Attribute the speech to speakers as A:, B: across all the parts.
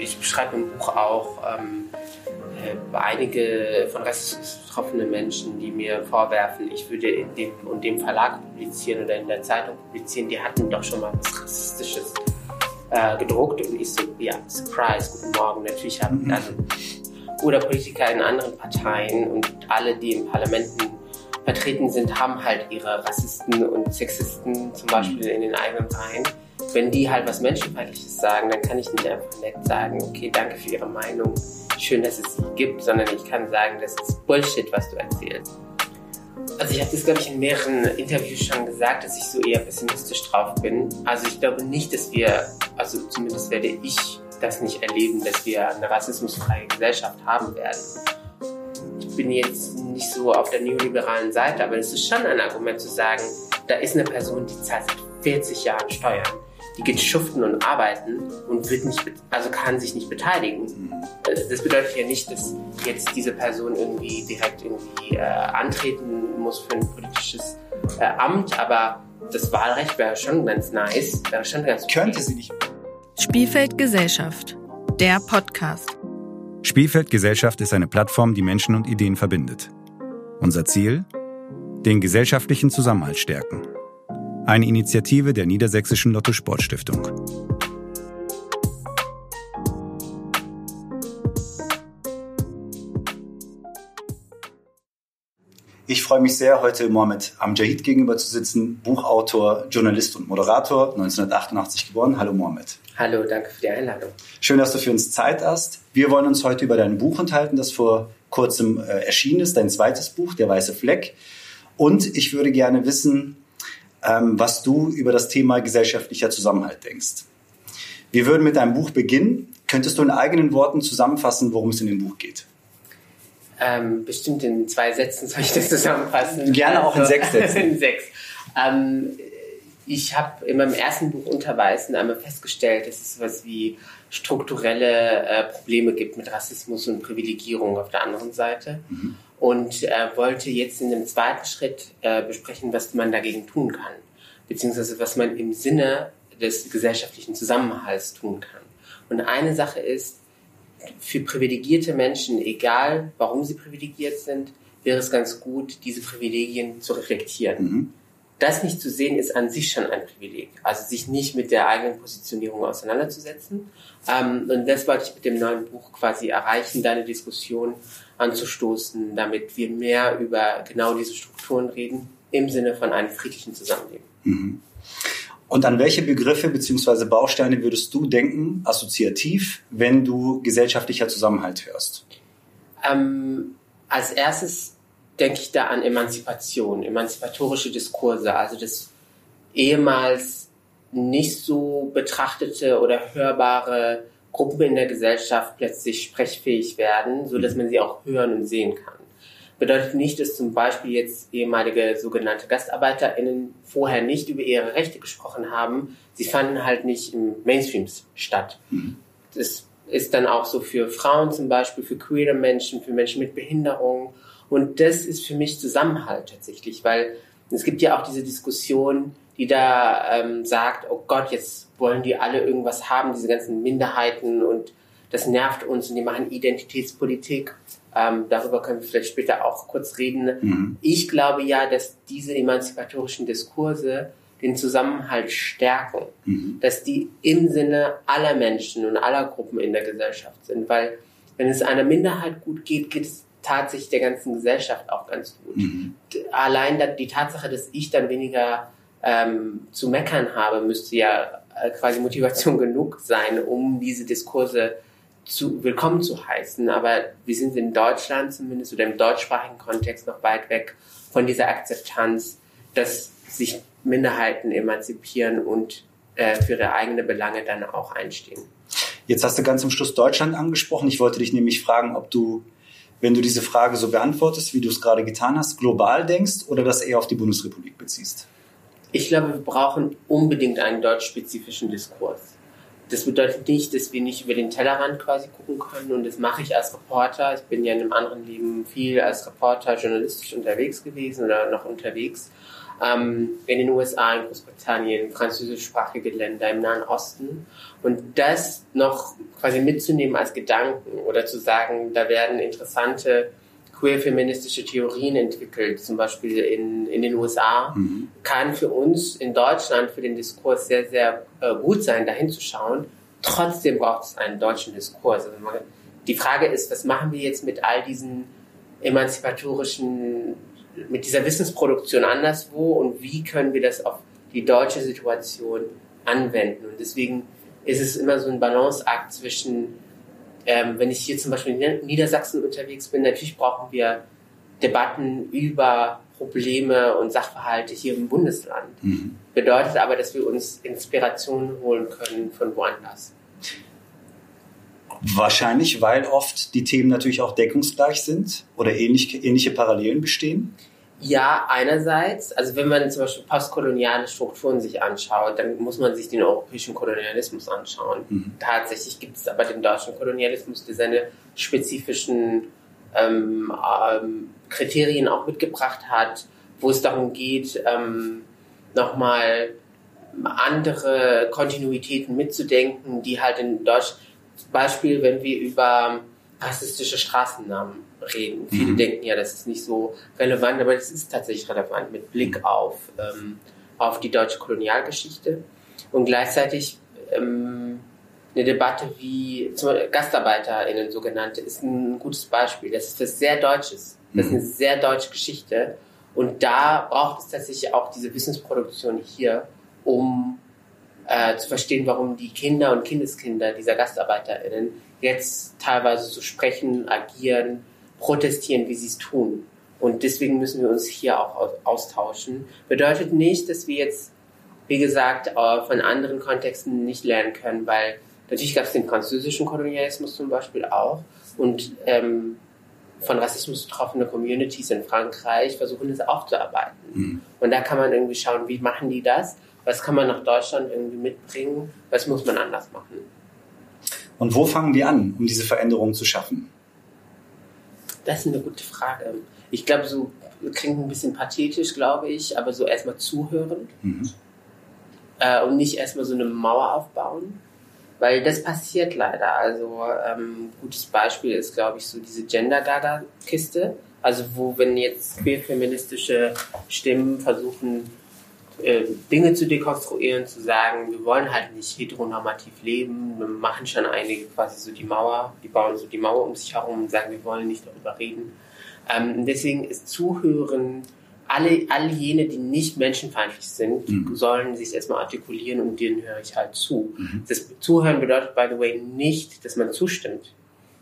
A: ich beschreibe im Buch auch ähm, äh, einige von Rassismus betroffene Menschen, die mir vorwerfen, ich würde in dem und dem Verlag publizieren oder in der Zeitung publizieren, die hatten doch schon mal was Rassistisches äh, gedruckt und ich so, ja, surprise, guten Morgen, natürlich haben mhm. also oder Politiker in anderen Parteien und alle, die in Parlamenten vertreten sind, haben halt ihre Rassisten und Sexisten zum Beispiel in den eigenen Reihen. Wenn die halt was Menschenfeindliches sagen, dann kann ich nicht einfach nett sagen, okay, danke für Ihre Meinung, schön, dass es sie gibt, sondern ich kann sagen, das ist Bullshit, was du erzählst. Also ich habe das, glaube ich, in mehreren Interviews schon gesagt, dass ich so eher pessimistisch drauf bin. Also ich glaube nicht, dass wir, also zumindest werde ich das nicht erleben, dass wir eine rassismusfreie Gesellschaft haben werden. Ich bin jetzt nicht so auf der neoliberalen Seite, aber es ist schon ein Argument zu sagen, da ist eine Person, die zahlt seit 40 Jahren Steuern. Die geht schuften und arbeiten und wird nicht, also kann sich nicht beteiligen. Das bedeutet ja nicht, dass jetzt diese Person irgendwie direkt irgendwie äh, antreten muss für ein politisches äh, Amt, aber das Wahlrecht wäre schon ganz nice. Wäre schon ganz
B: okay. Könnte sie nicht.
C: Spielfeld Gesellschaft, der Podcast.
D: Spielfeld Gesellschaft ist eine Plattform, die Menschen und Ideen verbindet. Unser Ziel? Den gesellschaftlichen Zusammenhalt stärken. Eine Initiative der Niedersächsischen Lotto Sportstiftung.
B: Ich freue mich sehr, heute Mohamed Amjahid gegenüber zu sitzen, Buchautor, Journalist und Moderator, 1988 geboren. Hallo Mohamed.
A: Hallo, danke für die Einladung.
B: Schön, dass du für uns Zeit hast. Wir wollen uns heute über dein Buch unterhalten, das vor kurzem äh, erschienen ist, dein zweites Buch, Der weiße Fleck. Und ich würde gerne wissen, was du über das Thema gesellschaftlicher Zusammenhalt denkst. Wir würden mit deinem Buch beginnen. Könntest du in eigenen Worten zusammenfassen, worum es in dem Buch geht?
A: Ähm, bestimmt in zwei Sätzen soll ich das zusammenfassen.
B: Gerne auch in also, sechs Sätzen.
A: in sechs. Ähm, ich habe in meinem ersten Buch Unterweisen einmal festgestellt, dass es was wie strukturelle äh, Probleme gibt mit Rassismus und Privilegierung auf der anderen Seite. Mhm. Und äh, wollte jetzt in dem zweiten Schritt äh, besprechen, was man dagegen tun kann, beziehungsweise was man im Sinne des gesellschaftlichen Zusammenhalts tun kann. Und eine Sache ist, für privilegierte Menschen, egal warum sie privilegiert sind, wäre es ganz gut, diese Privilegien zu reflektieren. Mhm. Das nicht zu sehen, ist an sich schon ein Privileg. Also sich nicht mit der eigenen Positionierung auseinanderzusetzen. Ähm, und das wollte ich mit dem neuen Buch quasi erreichen, deine Diskussion anzustoßen, damit wir mehr über genau diese Strukturen reden, im Sinne von einem friedlichen Zusammenleben. Mhm.
B: Und an welche Begriffe bzw. Bausteine würdest du denken, assoziativ, wenn du gesellschaftlicher Zusammenhalt hörst?
A: Ähm, als erstes denke ich da an Emanzipation, emanzipatorische Diskurse, also das ehemals nicht so betrachtete oder hörbare Gruppen in der Gesellschaft plötzlich sprechfähig werden, so dass man sie auch hören und sehen kann bedeutet nicht, dass zum Beispiel jetzt ehemalige sogenannte GastarbeiterInnen vorher nicht über ihre Rechte gesprochen haben. Sie fanden halt nicht im Mainstream statt. Mhm. Das ist dann auch so für Frauen zum Beispiel, für queere Menschen, für Menschen mit Behinderung. Und das ist für mich Zusammenhalt tatsächlich, weil es gibt ja auch diese Diskussion, die da ähm, sagt, oh Gott, jetzt wollen die alle irgendwas haben, diese ganzen Minderheiten und das nervt uns und die machen Identitätspolitik. Ähm, darüber können wir vielleicht später auch kurz reden. Mhm. Ich glaube ja, dass diese emanzipatorischen Diskurse den Zusammenhalt stärken, mhm. dass die im Sinne aller Menschen und aller Gruppen in der Gesellschaft sind, weil wenn es einer Minderheit gut geht, geht es tatsächlich der ganzen Gesellschaft auch ganz gut. Mhm. Allein die Tatsache, dass ich dann weniger ähm, zu meckern habe, müsste ja äh, quasi Motivation genug sein, um diese Diskurse zu, willkommen zu heißen. Aber wir sind in Deutschland zumindest oder im deutschsprachigen Kontext noch weit weg von dieser Akzeptanz, dass sich Minderheiten emanzipieren und äh, für ihre eigenen Belange dann auch einstehen.
B: Jetzt hast du ganz zum Schluss Deutschland angesprochen. Ich wollte dich nämlich fragen, ob du, wenn du diese Frage so beantwortest, wie du es gerade getan hast, global denkst oder das eher auf die Bundesrepublik beziehst.
A: Ich glaube, wir brauchen unbedingt einen deutschspezifischen Diskurs. Das bedeutet nicht, dass wir nicht über den Tellerrand quasi gucken können und das mache ich als Reporter. Ich bin ja in einem anderen Leben viel als Reporter journalistisch unterwegs gewesen oder noch unterwegs. ähm, in den USA, in Großbritannien, französischsprachige Länder im Nahen Osten. Und das noch quasi mitzunehmen als Gedanken oder zu sagen, da werden interessante queer-feministische Theorien entwickelt, zum Beispiel in, in den USA, mhm. kann für uns in Deutschland für den Diskurs sehr, sehr äh, gut sein, dahin zu schauen. Trotzdem braucht es einen deutschen Diskurs. Also man, die Frage ist, was machen wir jetzt mit all diesen emanzipatorischen, mit dieser Wissensproduktion anderswo und wie können wir das auf die deutsche Situation anwenden? Und deswegen ist es immer so ein Balanceakt zwischen ähm, wenn ich hier zum Beispiel in Niedersachsen unterwegs bin, natürlich brauchen wir Debatten über Probleme und Sachverhalte hier im Bundesland. Mhm. Bedeutet aber, dass wir uns Inspirationen holen können von woanders.
B: Wahrscheinlich, weil oft die Themen natürlich auch deckungsgleich sind oder ähnlich, ähnliche Parallelen bestehen.
A: Ja, einerseits, also wenn man zum Beispiel postkoloniale Strukturen sich anschaut, dann muss man sich den europäischen Kolonialismus anschauen. Mhm. Tatsächlich gibt es aber den deutschen Kolonialismus, der seine spezifischen ähm, ähm, Kriterien auch mitgebracht hat, wo es darum geht, ähm, nochmal andere Kontinuitäten mitzudenken, die halt in Deutschland, zum Beispiel, wenn wir über rassistische Straßennamen reden. Viele mhm. denken ja, das ist nicht so relevant, aber das ist tatsächlich relevant mit Blick mhm. auf, ähm, auf die deutsche Kolonialgeschichte. Und gleichzeitig ähm, eine Debatte wie zum Beispiel GastarbeiterInnen sogenannte ist ein gutes Beispiel. Das ist das sehr Deutsches. Das ist eine mhm. sehr deutsche Geschichte. Und da braucht es tatsächlich auch diese Wissensproduktion hier, um äh, zu verstehen, warum die Kinder und Kindeskinder dieser GastarbeiterInnen jetzt teilweise so sprechen, agieren, protestieren, wie sie es tun. Und deswegen müssen wir uns hier auch austauschen. Bedeutet nicht, dass wir jetzt, wie gesagt, äh, von anderen Kontexten nicht lernen können, weil natürlich gab es den französischen Kolonialismus zum Beispiel auch und ähm, von Rassismus betroffene Communities in Frankreich versuchen das aufzuarbeiten. Mhm. Und da kann man irgendwie schauen, wie machen die das? Was kann man nach Deutschland irgendwie mitbringen? Was muss man anders machen?
B: Und wo fangen wir an, um diese Veränderung zu schaffen?
A: Das ist eine gute Frage. Ich glaube, so klingt ein bisschen pathetisch, glaube ich, aber so erstmal zuhören mhm. äh, und nicht erstmal so eine Mauer aufbauen, weil das passiert leider. Also ähm, gutes Beispiel ist, glaube ich, so diese Gender-Dada-Kiste. Also wo, wenn jetzt queer-feministische Stimmen versuchen, äh, Dinge zu dekonstruieren, zu sagen, wir wollen halt nicht heteronormativ leben, wir machen schon einige quasi so die Mauer, die bauen so die Mauer um sich herum und sagen, wir wollen nicht darüber reden. Ähm, deswegen ist Zuhören, alle, alle jene, die nicht menschenfeindlich sind, mhm. sollen sich erstmal artikulieren und denen höre ich halt zu. Mhm. Das Zuhören bedeutet, by the way, nicht, dass man zustimmt.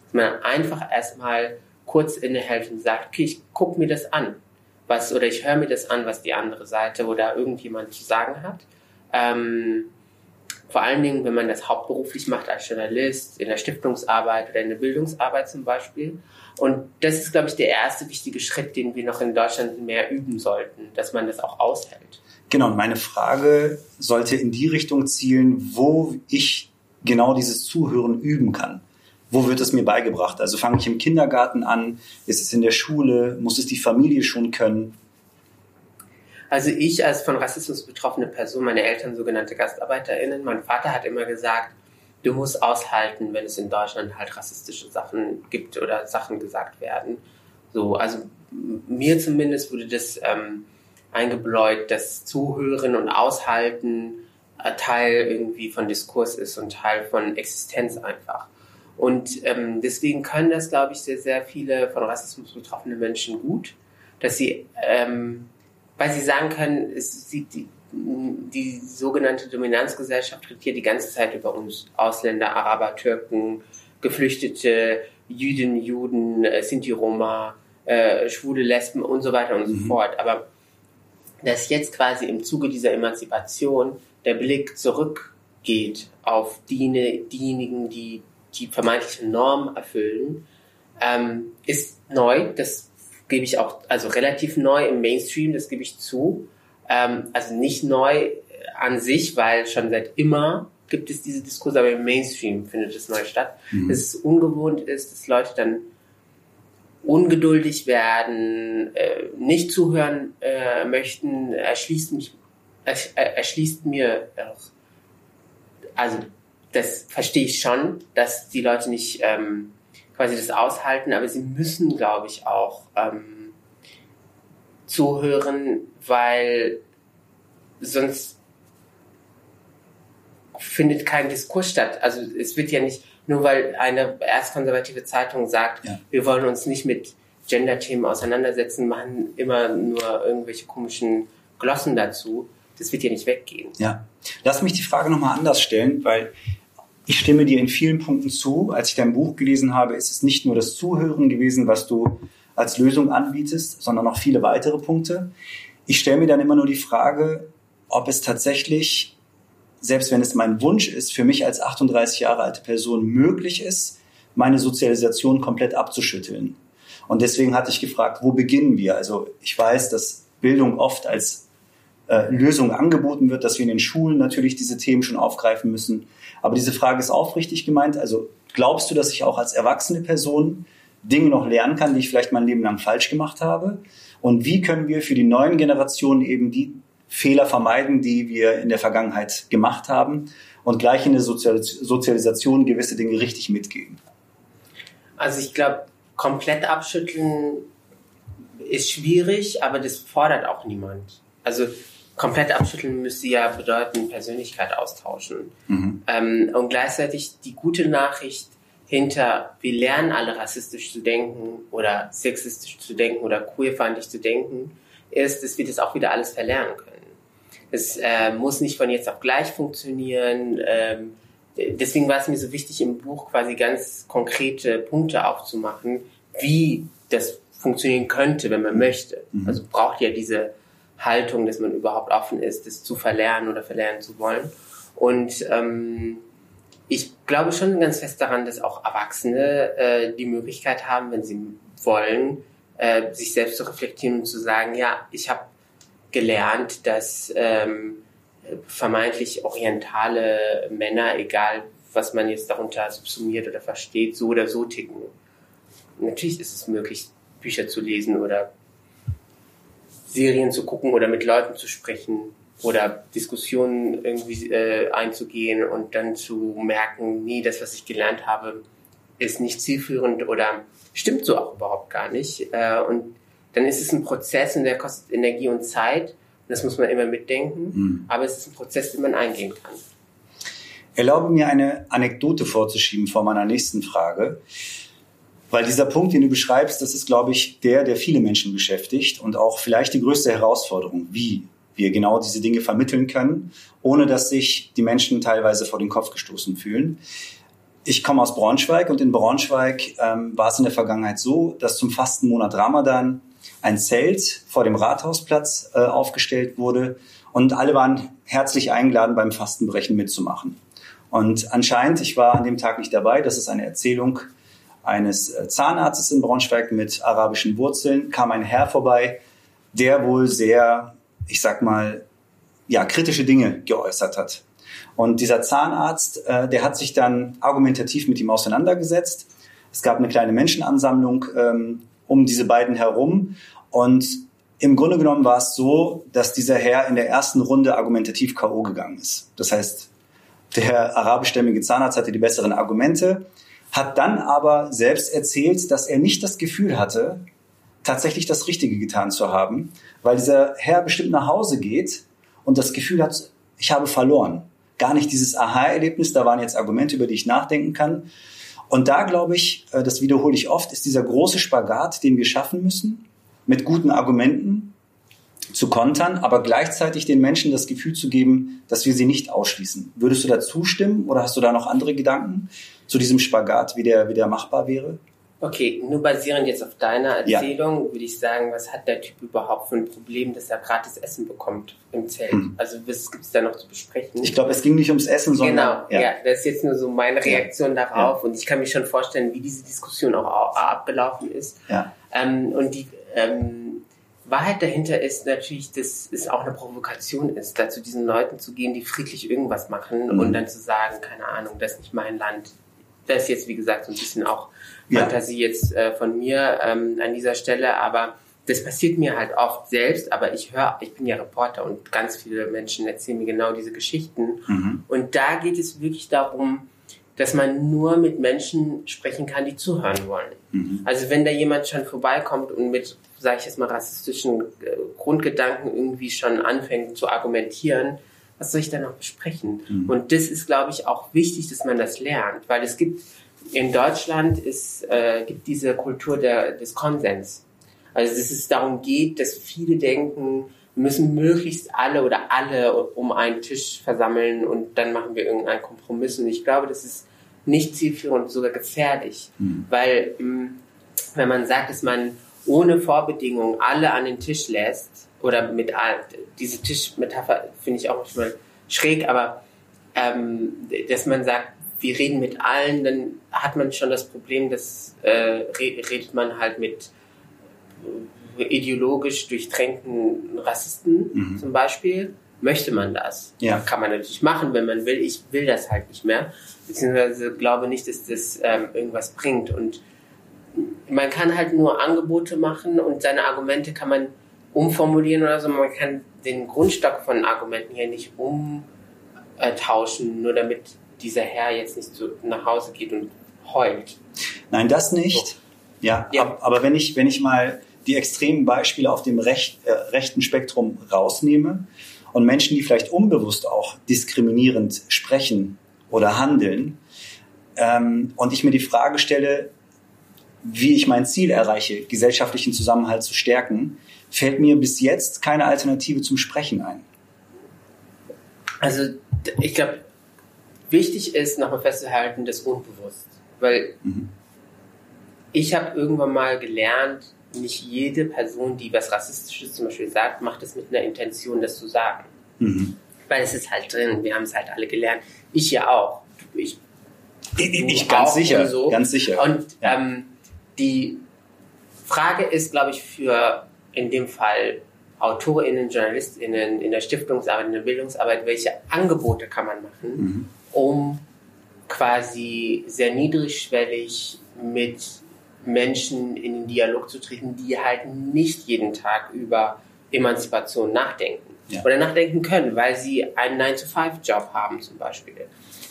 A: Dass man einfach erstmal kurz innehält und sagt, okay, ich gucke mir das an was, oder ich höre mir das an, was die andere Seite oder irgendjemand zu sagen hat. Ähm, vor allen Dingen, wenn man das hauptberuflich macht als Journalist, in der Stiftungsarbeit oder in der Bildungsarbeit zum Beispiel. Und das ist, glaube ich, der erste wichtige Schritt, den wir noch in Deutschland mehr üben sollten, dass man das auch aushält.
B: Genau, meine Frage sollte in die Richtung zielen, wo ich genau dieses Zuhören üben kann wo wird es mir beigebracht? Also fange ich im Kindergarten an? Ist es in der Schule? Muss es die Familie schon können?
A: Also ich als von Rassismus betroffene Person, meine Eltern sogenannte GastarbeiterInnen, mein Vater hat immer gesagt, du musst aushalten, wenn es in Deutschland halt rassistische Sachen gibt oder Sachen gesagt werden. So, also mir zumindest wurde das ähm, eingebläut, dass Zuhören und Aushalten äh, Teil irgendwie von Diskurs ist und Teil von Existenz einfach. Und ähm, deswegen können das, glaube ich, sehr, sehr viele von Rassismus betroffene Menschen gut, dass sie, ähm, weil sie sagen können, es sieht die, die sogenannte Dominanzgesellschaft redet hier die ganze Zeit über uns Ausländer, Araber, Türken, Geflüchtete, Jüdinnen, Juden, äh, Sinti, Roma, äh, Schwule, Lesben und so weiter und mhm. so fort. Aber dass jetzt quasi im Zuge dieser Emanzipation der Blick zurückgeht auf die, diejenigen, die die vermeintliche Norm erfüllen, ähm, ist neu. Das gebe ich auch, also relativ neu im Mainstream, das gebe ich zu. Ähm, also nicht neu an sich, weil schon seit immer gibt es diese Diskurse, aber im Mainstream findet es neu statt. Mhm. Dass es ungewohnt ist, dass Leute dann ungeduldig werden, äh, nicht zuhören äh, möchten, erschließt mich, erschließt mir auch, also das verstehe ich schon, dass die Leute nicht ähm, quasi das aushalten, aber sie müssen, glaube ich, auch ähm, zuhören, weil sonst findet kein Diskurs statt. Also es wird ja nicht, nur weil eine erzkonservative Zeitung sagt, ja. wir wollen uns nicht mit Gender-Themen auseinandersetzen, machen immer nur irgendwelche komischen Glossen dazu. Das wird ja nicht weggehen.
B: Ja. Lass mich die Frage nochmal anders stellen, weil ich stimme dir in vielen Punkten zu. Als ich dein Buch gelesen habe, ist es nicht nur das Zuhören gewesen, was du als Lösung anbietest, sondern noch viele weitere Punkte. Ich stelle mir dann immer nur die Frage, ob es tatsächlich, selbst wenn es mein Wunsch ist, für mich als 38 Jahre alte Person möglich ist, meine Sozialisation komplett abzuschütteln. Und deswegen hatte ich gefragt, wo beginnen wir? Also ich weiß, dass Bildung oft als äh, Lösung angeboten wird, dass wir in den Schulen natürlich diese Themen schon aufgreifen müssen. Aber diese Frage ist aufrichtig gemeint. Also glaubst du, dass ich auch als erwachsene Person Dinge noch lernen kann, die ich vielleicht mein Leben lang falsch gemacht habe? Und wie können wir für die neuen Generationen eben die Fehler vermeiden, die wir in der Vergangenheit gemacht haben und gleich in der Sozialisation gewisse Dinge richtig mitgeben?
A: Also ich glaube, komplett abschütteln ist schwierig, aber das fordert auch niemand. Also komplett abschütteln müsste ja bedeuten, Persönlichkeit austauschen. Mhm. Ähm, und gleichzeitig die gute Nachricht hinter, wir lernen alle rassistisch zu denken oder sexistisch zu denken oder queerfeindlich zu denken, ist, dass wir das auch wieder alles verlernen können. Es äh, muss nicht von jetzt auf gleich funktionieren. Ähm, deswegen war es mir so wichtig, im Buch quasi ganz konkrete Punkte aufzumachen, wie das funktionieren könnte, wenn man möchte. Mhm. Also braucht ja diese Haltung, dass man überhaupt offen ist, das zu verlernen oder verlernen zu wollen. Und ähm, ich glaube schon ganz fest daran, dass auch Erwachsene äh, die Möglichkeit haben, wenn sie wollen, äh, sich selbst zu reflektieren und zu sagen, ja, ich habe gelernt, dass ähm, vermeintlich orientale Männer, egal was man jetzt darunter subsumiert oder versteht, so oder so ticken. Natürlich ist es möglich, Bücher zu lesen oder Serien zu gucken oder mit Leuten zu sprechen oder Diskussionen irgendwie äh, einzugehen und dann zu merken, nee, das, was ich gelernt habe, ist nicht zielführend oder stimmt so auch überhaupt gar nicht. Äh, und dann ist es ein Prozess und der kostet Energie und Zeit. Und das muss man immer mitdenken. Mhm. Aber es ist ein Prozess, den man eingehen kann.
B: Erlaube mir eine Anekdote vorzuschieben vor meiner nächsten Frage. Weil dieser Punkt, den du beschreibst, das ist, glaube ich, der, der viele Menschen beschäftigt und auch vielleicht die größte Herausforderung, wie wir genau diese Dinge vermitteln können, ohne dass sich die Menschen teilweise vor den Kopf gestoßen fühlen. Ich komme aus Braunschweig und in Braunschweig ähm, war es in der Vergangenheit so, dass zum Fastenmonat Ramadan ein Zelt vor dem Rathausplatz äh, aufgestellt wurde und alle waren herzlich eingeladen, beim Fastenbrechen mitzumachen. Und anscheinend, ich war an dem Tag nicht dabei, das ist eine Erzählung eines äh, Zahnarztes in Braunschweig mit arabischen Wurzeln, kam ein Herr vorbei, der wohl sehr, ich sag mal, ja, kritische Dinge geäußert hat. Und dieser Zahnarzt, äh, der hat sich dann argumentativ mit ihm auseinandergesetzt. Es gab eine kleine Menschenansammlung ähm, um diese beiden herum. Und im Grunde genommen war es so, dass dieser Herr in der ersten Runde argumentativ K.O. gegangen ist. Das heißt, der arabischstämmige Zahnarzt hatte die besseren Argumente hat dann aber selbst erzählt, dass er nicht das Gefühl hatte, tatsächlich das Richtige getan zu haben, weil dieser Herr bestimmt nach Hause geht und das Gefühl hat, ich habe verloren. Gar nicht dieses Aha-Erlebnis, da waren jetzt Argumente, über die ich nachdenken kann. Und da glaube ich, äh, das wiederhole ich oft, ist dieser große Spagat, den wir schaffen müssen, mit guten Argumenten zu kontern, aber gleichzeitig den Menschen das Gefühl zu geben, dass wir sie nicht ausschließen. Würdest du da zustimmen oder hast du da noch andere Gedanken? zu diesem Spagat, wie der, wie der machbar wäre?
A: Okay, nur basierend jetzt auf deiner Erzählung ja. würde ich sagen, was hat der Typ überhaupt für ein Problem, dass er gratis Essen bekommt im Zelt? Hm. Also was gibt es da noch zu besprechen?
B: Ich glaube, es ging nicht ums Essen, sondern...
A: Genau, ja. ja, das ist jetzt nur so meine Reaktion ja. darauf und ich kann mir schon vorstellen, wie diese Diskussion auch abgelaufen ist. Ja. Ähm, und die ähm, Wahrheit dahinter ist natürlich, dass es auch eine Provokation ist, da zu diesen Leuten zu gehen, die friedlich irgendwas machen mhm. und dann zu sagen, keine Ahnung, das ist nicht mein Land, das ist jetzt, wie gesagt, so ein bisschen auch
B: Ja.
A: Fantasie jetzt äh, von mir ähm, an dieser Stelle, aber das passiert mir halt oft selbst, aber ich höre, ich bin ja Reporter und ganz viele Menschen erzählen mir genau diese Geschichten.
B: Mhm.
A: Und da geht es wirklich darum, dass man nur mit Menschen sprechen kann, die zuhören wollen.
B: Mhm.
A: Also wenn da jemand schon vorbeikommt und mit, sage ich jetzt mal, rassistischen äh, Grundgedanken irgendwie schon anfängt zu argumentieren, was soll ich da noch besprechen?
B: Mhm.
A: Und das ist, glaube ich, auch wichtig, dass man das lernt, weil es gibt in Deutschland ist, äh, gibt diese Kultur der, des Konsens. Also dass es darum geht, dass viele denken, wir müssen möglichst alle oder alle um einen Tisch versammeln und dann machen wir irgendeinen Kompromiss. Und ich glaube, das ist nicht zielführend, sogar gefährlich. Weil mh, wenn man sagt, dass man ohne Vorbedingungen alle an den Tisch lässt, oder mit all, diese Tischmetapher finde ich auch manchmal schräg, aber ähm, dass man sagt, wir reden mit allen, dann hat man schon das Problem, dass äh, re redet man halt mit äh, ideologisch durchtränkten Rassisten
B: Mhm.
A: zum Beispiel. Möchte man das?
B: Ja.
A: Kann man natürlich machen, wenn man will. Ich will das halt nicht mehr. Beziehungsweise glaube nicht, dass das ähm, irgendwas bringt. Und man kann halt nur Angebote machen und seine Argumente kann man umformulieren oder so. Man kann den Grundstock von Argumenten hier nicht umtauschen, nur damit dieser Herr jetzt nicht so nach Hause geht und heult.
B: Nein, das nicht. Ja,
A: Ja.
B: ab- aber wenn ich, wenn ich mal die extremen Beispiele auf dem recht, äh, rechten Spektrum rausnehme und Menschen, die vielleicht unbewusst auch diskriminierend sprechen oder handeln, ähm, und ich mir die Frage stelle, wie ich mein Ziel erreiche, gesellschaftlichen Zusammenhalt zu stärken, fällt mir bis jetzt keine Alternative zum Sprechen ein.
A: Also ich glaube, wichtig ist nochmal festzuhalten, das unbewusst. Weil
B: Mhm.
A: ich habe irgendwann mal gelernt, nicht jede Person, die was Rassistisches zum Beispiel sagt, macht es mit einer Intention, das zu sagen.
B: Mhm.
A: Weil es ist halt drin, wir haben es halt alle gelernt. Ich ja auch. Ich,
B: Ich, ich ganz
A: auch
B: sicher,
A: so.
B: ganz sicher.
A: Und
B: Ja.
A: ähm, die Frage ist, glaube ich, für in dem Fall AutorInnen, JournalistInnen in der Stiftungsarbeit, in der Bildungsarbeit, welche Angebote kann man machen,
B: Mhm.
A: um quasi sehr niedrigschwellig mit Menschen in den Dialog zu treten, die halt nicht jeden Tag über Emanzipation nachdenken.
B: Ja.
A: Oder nachdenken können, weil sie einen 9-to-5-Job haben zum Beispiel.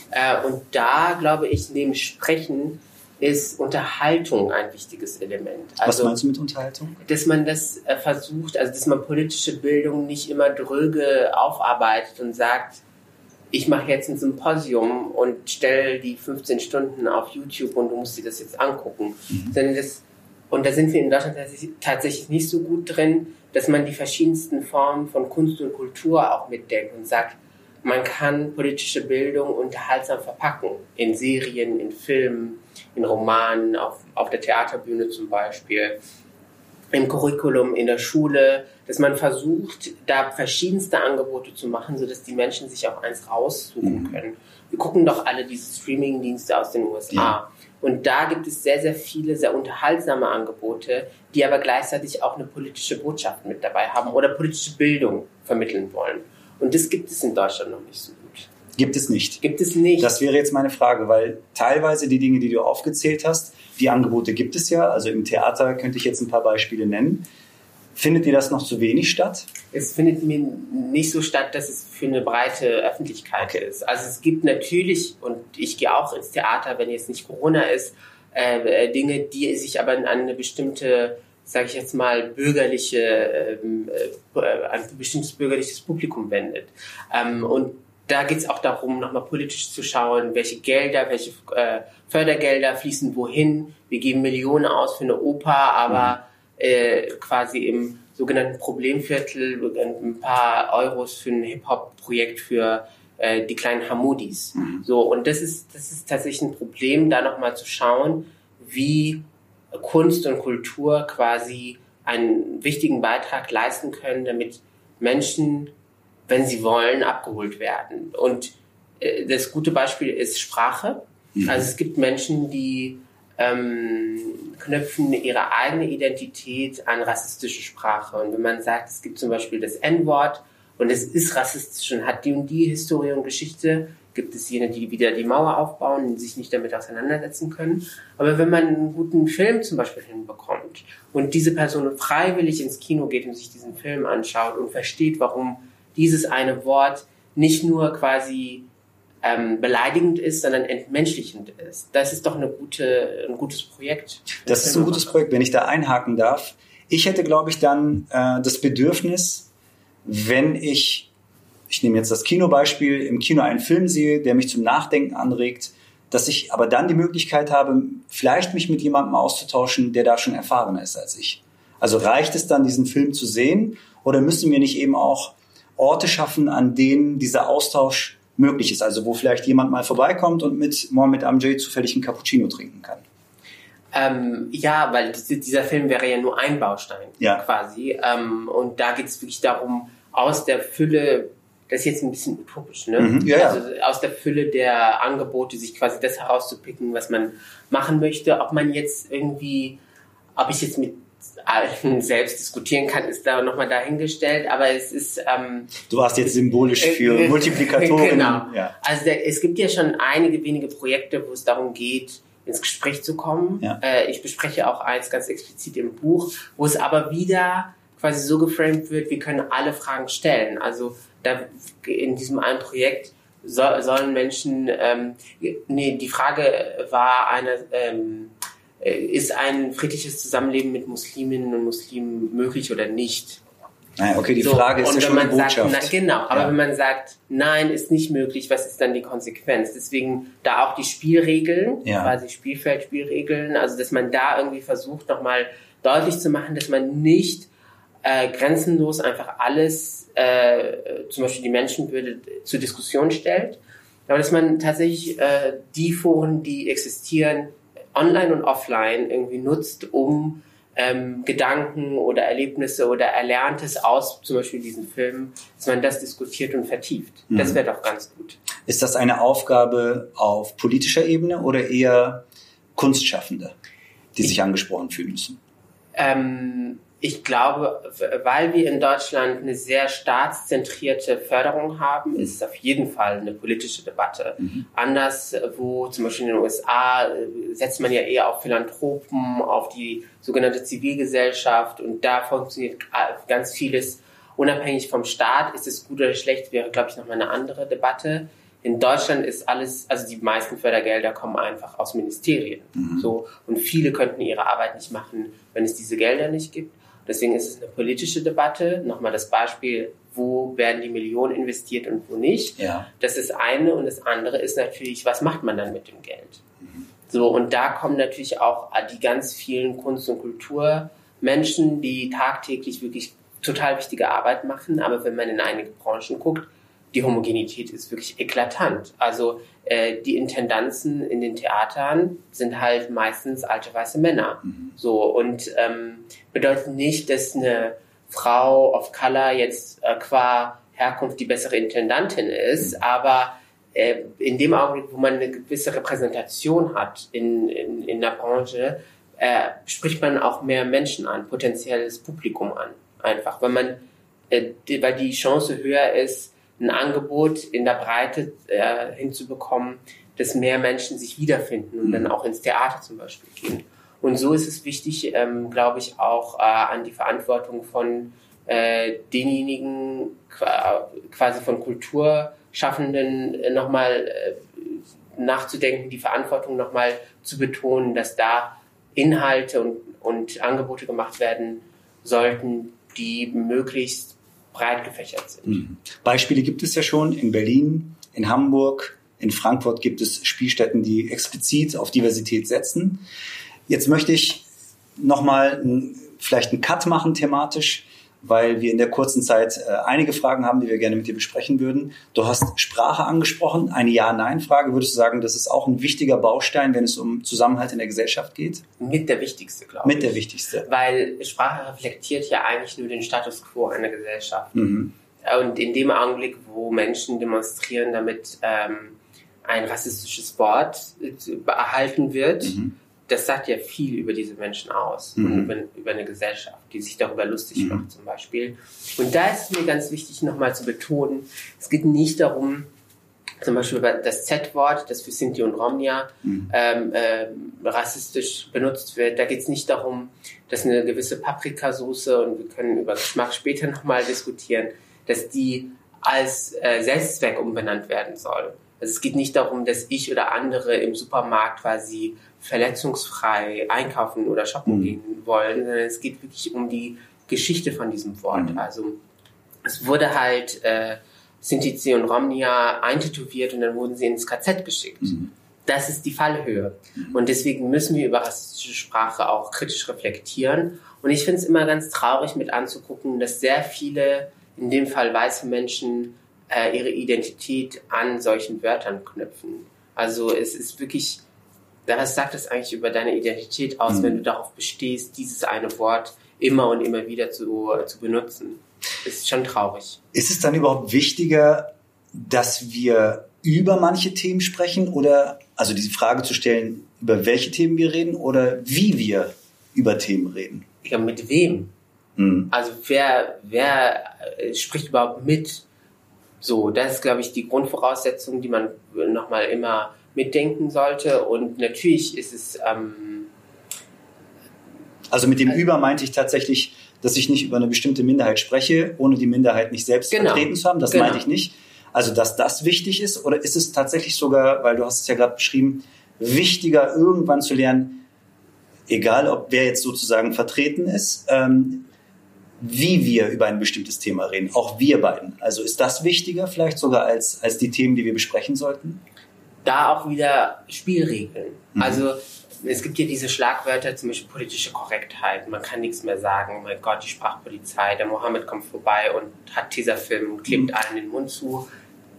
A: Äh, und da glaube ich, neben Sprechen ist Unterhaltung ein wichtiges Element.
B: Was
A: Also,
B: meinst du mit Unterhaltung?
A: dass man das äh, versucht, also dass man politische Bildung nicht immer dröge aufarbeitet und sagt, ich mache jetzt ein Symposium und stelle die 15 Stunden auf YouTube und du musst dir das jetzt angucken. Sondern das, und da sind wir in Deutschland tatsächlich nicht so gut drin, dass man die verschiedensten Formen von Kunst und Kultur auch mitdenkt und sagt, man kann politische Bildung unterhaltsam verpacken. In Serien, in Filmen, in Romanen, auf, auf der Theaterbühne zum Beispiel im Curriculum in der Schule, dass man versucht, da verschiedenste Angebote zu machen, sodass die Menschen sich auch eins raussuchen
B: Mhm.
A: können. Wir gucken doch alle diese Streaming-Dienste aus den USA.
B: Ja.
A: Und da gibt es sehr, sehr viele sehr unterhaltsame Angebote, die aber gleichzeitig auch eine politische Botschaft mit dabei haben oder politische Bildung vermitteln wollen. Und das gibt es in Deutschland noch nicht so gut.
B: Gibt es nicht.
A: Gibt es nicht.
B: Das wäre jetzt meine Frage, weil teilweise die Dinge, die du aufgezählt hast, die Angebote gibt es ja. Also im Theater könnte ich jetzt ein paar Beispiele nennen. Findet dir das noch zu wenig statt?
A: es findet mir nicht so statt, dass es für eine breite Öffentlichkeit ist. Also es gibt natürlich, und ich gehe auch ins Theater, wenn jetzt nicht Corona ist, äh, äh, Dinge, die sich aber an eine bestimmte, sage ich jetzt mal, bürgerliche, ähm, äh, ein bestimmtes bürgerliches Publikum wendet. Ähm, und da geht es auch darum, nochmal politisch zu schauen, welche Gelder, welche äh, Fördergelder fließen wohin. Wir geben Millionen aus für eine Oper, aber äh, quasi im sogenannten Problemviertel ein paar Euros für ein Hip-Hop-Projekt für äh, die kleinen Hamudis. So, und das ist, das ist tatsächlich ein Problem, da nochmal zu schauen, wie Kunst und Kultur quasi einen wichtigen Beitrag leisten können, damit Menschen, wenn sie wollen, abgeholt werden. Und äh, das gute Beispiel ist Sprache. Also es gibt Menschen, die ähm, knüpfen ihre eigene Identität an rassistische Sprache. Und wenn man sagt, es gibt zum Beispiel das N-Wort und es ist rassistisch und hat die und die Historie und Geschichte, gibt es jene, die wieder die Mauer aufbauen und sich nicht damit auseinandersetzen können. Aber wenn man einen guten Film zum Beispiel hinbekommt und diese Person freiwillig ins Kino geht und sich diesen Film anschaut und versteht, warum dieses eine Wort nicht nur quasi ähm, beleidigend ist, sondern entmenschlichend ist. Das ist doch eine gute, ein gutes Projekt.
B: Das ist ein gutes Projekt, wenn ich da einhaken darf. Ich hätte, glaube ich, dann äh, das Bedürfnis, wenn ich, ich nehme jetzt das Kinobeispiel, im Kino einen Film sehe, der mich zum Nachdenken anregt, dass ich aber dann die Möglichkeit habe, vielleicht mich mit jemandem auszutauschen, der da schon erfahrener ist als ich. Also reicht es dann, diesen Film zu sehen oder müssen wir nicht eben auch Orte schaffen, an denen dieser Austausch möglich ist? Also wo vielleicht jemand mal vorbeikommt und mit Mohamed Amjad zufällig einen Cappuccino trinken kann.
A: Ähm, ja, weil dieser Film wäre ja nur ein Baustein ja. quasi. Ähm, und da geht es wirklich darum, aus der Fülle, das ist jetzt ein bisschen utopisch, ne? Mhm, ja, also aus der Fülle der Angebote sich quasi das herauszupicken, was man machen möchte. Ob man jetzt irgendwie, ob ich jetzt mit allen selbst diskutieren kann, ist da nochmal dahingestellt, aber es ist... Ähm,
B: du warst jetzt symbolisch für äh, Multiplikatoren. Genau.
A: Ja. Also der, es gibt ja schon einige wenige Projekte, wo es darum geht, ins Gespräch zu kommen. Ja. Äh, ich bespreche auch eins ganz explizit im Buch, wo es aber wieder quasi so geframed wird, wir können alle Fragen stellen. Also da in diesem einen Projekt so, sollen Menschen, ähm, nee, die Frage war eine, ähm, äh, ist ein friedliches Zusammenleben mit Musliminnen und Muslimen möglich oder nicht?
B: Naja, okay, die so, Frage ist ja schon eine Botschaft.
A: Sagt, na, genau, aber ja. wenn man sagt, nein, ist nicht möglich, was ist dann die Konsequenz? Deswegen da auch die Spielregeln, ja. quasi Spielfeldspielregeln, also dass man da irgendwie versucht, nochmal deutlich zu machen, dass man nicht äh, grenzenlos einfach alles, äh, zum Beispiel die Menschenwürde, zur Diskussion stellt, aber dass man tatsächlich äh, die Foren, die existieren, online und offline irgendwie nutzt, um ähm, Gedanken oder Erlebnisse oder Erlerntes aus zum Beispiel diesen Film, dass man das diskutiert und vertieft. Mhm. Das wäre doch ganz gut.
B: Ist das eine Aufgabe auf politischer Ebene oder eher Kunstschaffende, die ich, sich angesprochen fühlen müssen?
A: Ähm, ich glaube, weil wir in Deutschland eine sehr staatszentrierte Förderung haben, ist es auf jeden Fall eine politische Debatte. Mhm. Anders, wo zum Beispiel in den USA äh, setzt man ja eher auf Philanthropen, auf die sogenannte Zivilgesellschaft und da funktioniert ganz vieles unabhängig vom Staat. Ist es gut oder schlecht, wäre, glaube ich, nochmal eine andere Debatte. In Deutschland ist alles, also die meisten Fördergelder kommen einfach aus Ministerien. Mhm. So, und viele könnten ihre Arbeit nicht machen, wenn es diese Gelder nicht gibt. Deswegen ist es eine politische Debatte. Nochmal das Beispiel, wo werden die Millionen investiert und wo nicht. Ja. Das ist eine. Und das andere ist natürlich, was macht man dann mit dem Geld? Mhm. So, und da kommen natürlich auch die ganz vielen Kunst- und Kulturmenschen, die tagtäglich wirklich total wichtige Arbeit machen. Aber wenn man in einige Branchen guckt, die Homogenität ist wirklich eklatant. Also äh, die Intendanzen in den Theatern sind halt meistens alte weiße Männer. Mhm. So und ähm, bedeutet nicht, dass eine Frau of Color jetzt äh, qua Herkunft die bessere Intendantin ist, mhm. aber äh, in dem Augenblick, wo man eine gewisse Repräsentation hat in, in, in der Branche, äh, spricht man auch mehr Menschen an, potenzielles Publikum an. Einfach, weil man, äh, weil die Chance höher ist, ein Angebot in der Breite äh, hinzubekommen, dass mehr Menschen sich wiederfinden und dann mhm. auch ins Theater zum Beispiel gehen. Und so ist es wichtig, ähm, glaube ich, auch äh, an die Verantwortung von äh, denjenigen quasi von Kulturschaffenden äh, nochmal äh, nachzudenken, die Verantwortung nochmal zu betonen, dass da Inhalte und, und Angebote gemacht werden sollten, die möglichst breit gefächert sind. Mhm.
B: Beispiele gibt es ja schon in Berlin, in Hamburg, in Frankfurt gibt es Spielstätten, die explizit auf Diversität setzen. Jetzt möchte ich nochmal vielleicht einen Cut machen thematisch weil wir in der kurzen Zeit äh, einige Fragen haben, die wir gerne mit dir besprechen würden. Du hast Sprache angesprochen, eine Ja-Nein-Frage. Würdest du sagen, das ist auch ein wichtiger Baustein, wenn es um Zusammenhalt in der Gesellschaft geht?
A: Mit der wichtigste, glaube ich.
B: Mit der wichtigste.
A: Weil Sprache reflektiert ja eigentlich nur den Status quo einer Gesellschaft. Mhm. Und in dem Augenblick, wo Menschen demonstrieren, damit ähm, ein rassistisches Wort erhalten wird, mhm das sagt ja viel über diese Menschen aus mhm. und über, über, eine Gesellschaft, die sich darüber lustig mhm. macht zum Beispiel. Und da ist es mir ganz wichtig, nochmal zu betonen, es geht nicht darum, zum Beispiel das Z-Wort, das für Sinti und Romnia mhm. ähm, äh, rassistisch benutzt wird. Da geht es nicht darum, dass eine gewisse Paprikasauce, und wir können über Geschmack später nochmal diskutieren, dass die als äh, Selbstzweck umbenannt werden soll. Also es geht nicht darum, dass ich oder andere im Supermarkt quasi verletzungsfrei einkaufen oder shoppen mhm. gehen wollen, sondern es geht wirklich um die Geschichte von diesem Wort. Mhm. Also es wurde halt äh, Sintizi und Romnia eintätowiert und dann wurden sie ins KZ geschickt. Mhm. Das ist die Fallhöhe. Mhm. Und deswegen müssen wir über rassistische Sprache auch kritisch reflektieren. Und ich finde es immer ganz traurig mit anzugucken, dass sehr viele, in dem Fall weiße Menschen, äh, ihre Identität an solchen Wörtern knüpfen. Also es ist wirklich, was sagt das eigentlich über deine Identität aus, mhm. wenn du darauf bestehst, dieses eine Wort immer und immer wieder zu, zu benutzen? ist schon traurig.
B: Ist es dann überhaupt wichtiger, dass wir über manche Themen sprechen oder also diese Frage zu stellen, über welche Themen wir reden oder wie wir über Themen reden?
A: Ja, mit wem? Mhm. Also wer, wer äh, spricht überhaupt mit? So, das ist, glaube ich, die Grundvoraussetzung, die man nochmal immer mitdenken sollte. Und natürlich ist es. Ähm,
B: also mit dem also, Über meinte ich tatsächlich dass ich nicht über eine bestimmte Minderheit spreche, ohne die Minderheit nicht selbst genau. vertreten zu haben. Das genau. meinte ich nicht. Also, dass das wichtig ist, oder ist es tatsächlich sogar, weil du hast es ja gerade beschrieben, wichtiger, irgendwann zu lernen, egal ob wer jetzt sozusagen vertreten ist, ähm, wie wir über ein bestimmtes Thema reden, auch wir beiden. Also ist das wichtiger vielleicht sogar als, als die Themen, die wir besprechen sollten?
A: Da auch wieder Spielregeln. Mhm. Also es gibt ja diese Schlagwörter, zum Beispiel politische Korrektheit. Man kann nichts mehr sagen. Oh mein Gott, die Sprachpolizei, der Mohammed kommt vorbei und hat Tesafilm und klebt mhm. allen den Mund zu.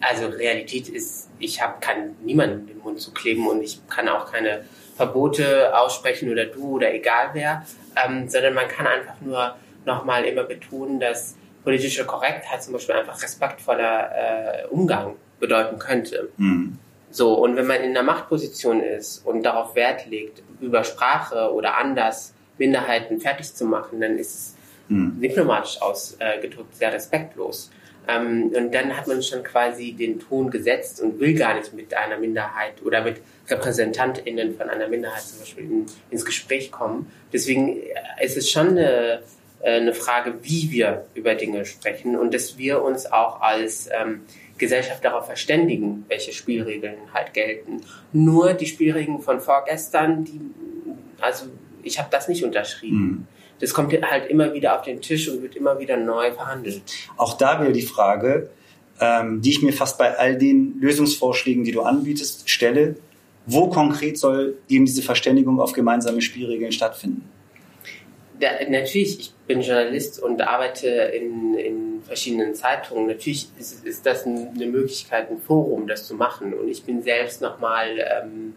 A: Also Realität ist, ich habe kann niemandem den Mund zu kleben und ich kann auch keine Verbote aussprechen oder du oder egal wer, ähm, sondern man kann einfach nur nochmal immer betonen, dass politische Korrektheit zum Beispiel einfach respektvoller äh, Umgang bedeuten könnte. Mhm. So, und wenn man in einer Machtposition ist und darauf Wert legt, über Sprache oder anders Minderheiten fertig zu machen, dann ist es mhm. diplomatisch ausgedrückt sehr respektlos. Ähm, und dann hat man schon quasi den Ton gesetzt und will gar nicht mit einer Minderheit oder mit RepräsentantInnen von einer Minderheit zum Beispiel in, ins Gespräch kommen. Deswegen ist es schon eine, äh, eine Frage, wie wir über Dinge sprechen und dass wir uns auch als ähm, Gesellschaft darauf verständigen, welche Spielregeln halt gelten. Nur die Spielregeln von vorgestern, die, also ich habe das nicht unterschrieben. Mhm. Das kommt halt immer wieder auf den Tisch und wird immer wieder neu verhandelt.
B: Auch da wäre die Frage, ähm, die ich mir fast bei all den Lösungsvorschlägen, die du anbietest, stelle. Wo konkret soll eben diese Verständigung auf gemeinsame Spielregeln stattfinden?
A: Da, natürlich, ich bin Journalist und arbeite in, in verschiedenen Zeitungen. Natürlich ist, ist das eine Möglichkeit, ein Forum, das zu machen. Und ich bin selbst nochmal ähm,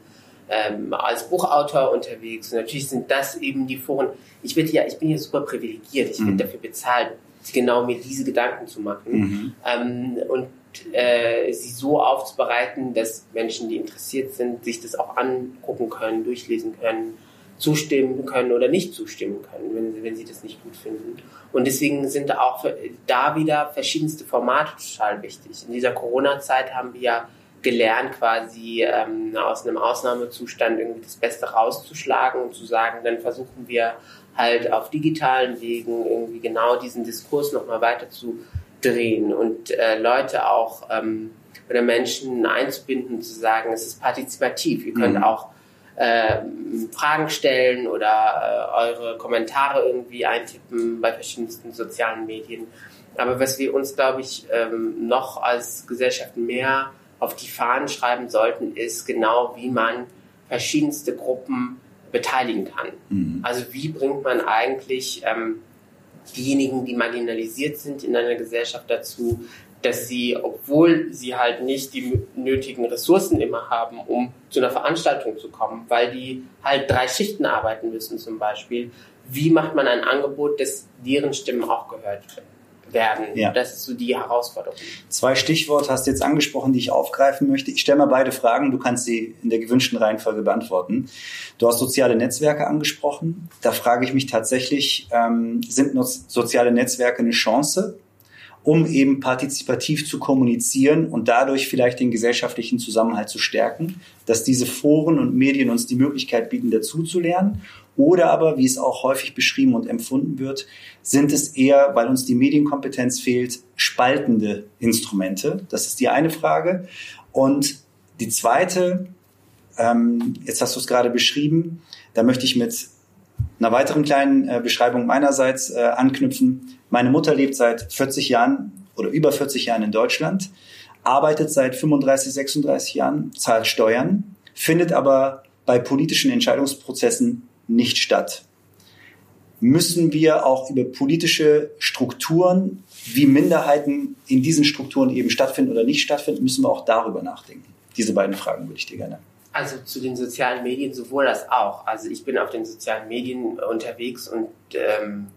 A: ähm, als Buchautor unterwegs. Und natürlich sind das eben die Foren. Ich, werde ja, ich bin ja super privilegiert. Ich mhm. werde dafür bezahlt, genau mir diese Gedanken zu machen. Mhm. Ähm, und äh, sie so aufzubereiten, dass Menschen, die interessiert sind, sich das auch angucken können, durchlesen können zustimmen können oder nicht zustimmen können, wenn, wenn sie das nicht gut finden. Und deswegen sind auch da wieder verschiedenste Formate total wichtig. In dieser Corona-Zeit haben wir ja gelernt, quasi ähm, aus einem Ausnahmezustand irgendwie das Beste rauszuschlagen und zu sagen, dann versuchen wir halt auf digitalen Wegen irgendwie genau diesen Diskurs nochmal weiter zu drehen und äh, Leute auch ähm, oder Menschen einzubinden, zu sagen, es ist partizipativ. Ihr könnt mhm. auch Fragen stellen oder äh, eure Kommentare irgendwie eintippen bei verschiedensten sozialen Medien. Aber was wir uns, glaube ich, ähm, noch als Gesellschaft mehr auf die Fahnen schreiben sollten, ist genau, wie man verschiedenste Gruppen beteiligen kann. Mhm. Also wie bringt man eigentlich ähm, diejenigen, die marginalisiert sind in einer Gesellschaft dazu, dass sie, obwohl sie halt nicht die nötigen Ressourcen immer haben, um zu einer Veranstaltung zu kommen, weil die halt drei Schichten arbeiten müssen zum Beispiel, wie macht man ein Angebot, dass deren Stimmen auch gehört werden? Ja. Das ist so die Herausforderung.
B: Zwei Stichworte hast du jetzt angesprochen, die ich aufgreifen möchte. Ich stelle mal beide Fragen, du kannst sie in der gewünschten Reihenfolge beantworten. Du hast soziale Netzwerke angesprochen. Da frage ich mich tatsächlich, ähm, sind soziale Netzwerke eine Chance um eben partizipativ zu kommunizieren und dadurch vielleicht den gesellschaftlichen Zusammenhalt zu stärken, dass diese Foren und Medien uns die Möglichkeit bieten, dazuzulernen. Oder aber, wie es auch häufig beschrieben und empfunden wird, sind es eher, weil uns die Medienkompetenz fehlt, spaltende Instrumente. Das ist die eine Frage. Und die zweite, ähm, jetzt hast du es gerade beschrieben, da möchte ich mit einer weiteren kleinen äh, Beschreibung meinerseits äh, anknüpfen. Meine Mutter lebt seit 40 Jahren oder über 40 Jahren in Deutschland, arbeitet seit 35, 36 Jahren, zahlt Steuern, findet aber bei politischen Entscheidungsprozessen nicht statt. Müssen wir auch über politische Strukturen, wie Minderheiten in diesen Strukturen eben stattfinden oder nicht stattfinden, müssen wir auch darüber nachdenken. Diese beiden Fragen würde ich dir gerne
A: also zu den sozialen Medien sowohl als auch. Also ich bin auf den sozialen Medien unterwegs und ähm,